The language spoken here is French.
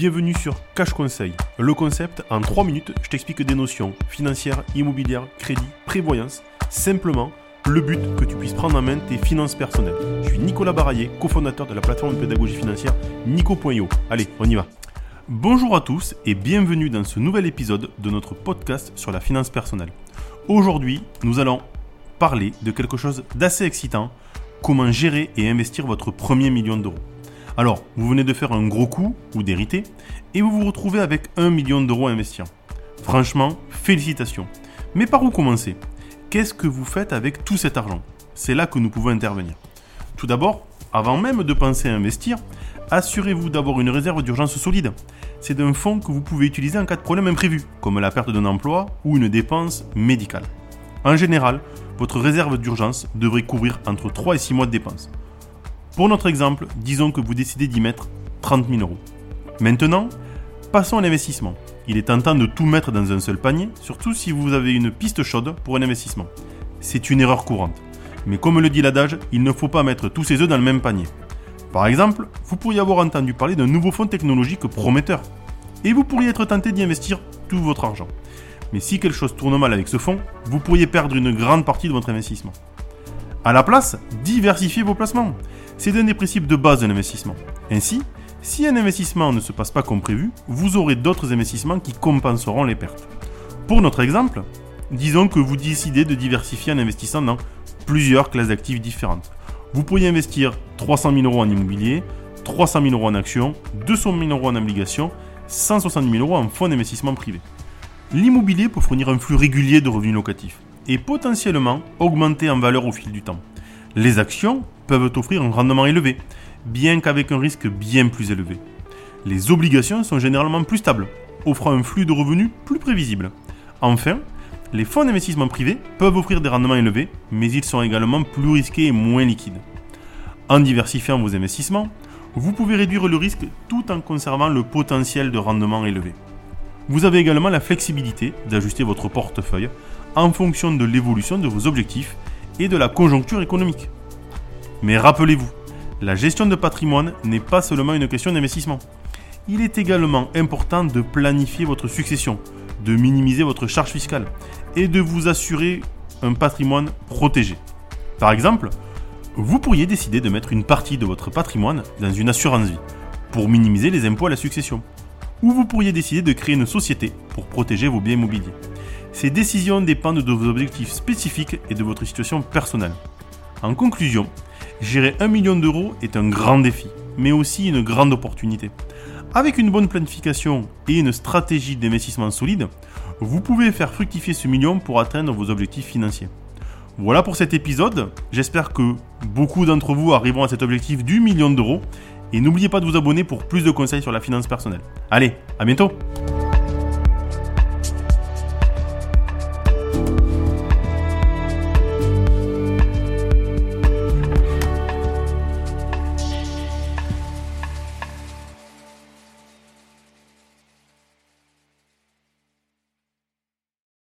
Bienvenue sur Cash Conseil. Le concept, en 3 minutes, je t'explique des notions financières, immobilières, crédit, prévoyance. Simplement, le but que tu puisses prendre en main tes finances personnelles. Je suis Nicolas Baraillé, cofondateur de la plateforme de pédagogie financière Nico.io. Allez, on y va. Bonjour à tous et bienvenue dans ce nouvel épisode de notre podcast sur la finance personnelle. Aujourd'hui, nous allons parler de quelque chose d'assez excitant, comment gérer et investir votre premier million d'euros. Alors, vous venez de faire un gros coup ou d'hériter et vous vous retrouvez avec un million d'euros à investir. Franchement, félicitations. Mais par où commencer? Qu'est-ce que vous faites avec tout cet argent? C'est là que nous pouvons intervenir. Tout d'abord, avant même de penser à investir, assurez-vous d'avoir une réserve d'urgence solide. C'est un fonds que vous pouvez utiliser en cas de problème imprévu, comme la perte d'un emploi ou une dépense médicale. En général, votre réserve d'urgence devrait couvrir entre 3 et 6 mois de dépenses. Pour notre exemple, disons que vous décidez d'y mettre 30 000 euros. Maintenant, passons à l'investissement. Il est tentant de tout mettre dans un seul panier, surtout si vous avez une piste chaude pour un investissement. C'est une erreur courante. Mais comme le dit l'adage, il ne faut pas mettre tous ses œufs dans le même panier. Par exemple, vous pourriez avoir entendu parler d'un nouveau fonds technologique prometteur. Et vous pourriez être tenté d'y investir tout votre argent. Mais si quelque chose tourne mal avec ce fonds, vous pourriez perdre une grande partie de votre investissement. À la place, diversifiez vos placements. C'est un des principes de base de l'investissement. Ainsi, si un investissement ne se passe pas comme prévu, vous aurez d'autres investissements qui compenseront les pertes. Pour notre exemple, disons que vous décidez de diversifier en investissant dans plusieurs classes d'actifs différentes. Vous pourriez investir 300 000 euros en immobilier, 300 000 euros en actions, 200 000 euros en obligations, 160 000 euros en fonds d'investissement privé. L'immobilier peut fournir un flux régulier de revenus locatifs et potentiellement augmenter en valeur au fil du temps. Les actions peuvent offrir un rendement élevé, bien qu'avec un risque bien plus élevé. Les obligations sont généralement plus stables, offrant un flux de revenus plus prévisible. Enfin, les fonds d'investissement privés peuvent offrir des rendements élevés, mais ils sont également plus risqués et moins liquides. En diversifiant vos investissements, vous pouvez réduire le risque tout en conservant le potentiel de rendement élevé. Vous avez également la flexibilité d'ajuster votre portefeuille en fonction de l'évolution de vos objectifs et de la conjoncture économique. Mais rappelez-vous, la gestion de patrimoine n'est pas seulement une question d'investissement. Il est également important de planifier votre succession, de minimiser votre charge fiscale et de vous assurer un patrimoine protégé. Par exemple, vous pourriez décider de mettre une partie de votre patrimoine dans une assurance vie pour minimiser les impôts à la succession. Ou vous pourriez décider de créer une société pour protéger vos biens immobiliers. Ces décisions dépendent de vos objectifs spécifiques et de votre situation personnelle. En conclusion, Gérer un million d'euros est un grand défi, mais aussi une grande opportunité. Avec une bonne planification et une stratégie d'investissement solide, vous pouvez faire fructifier ce million pour atteindre vos objectifs financiers. Voilà pour cet épisode, j'espère que beaucoup d'entre vous arriveront à cet objectif du million d'euros et n'oubliez pas de vous abonner pour plus de conseils sur la finance personnelle. Allez, à bientôt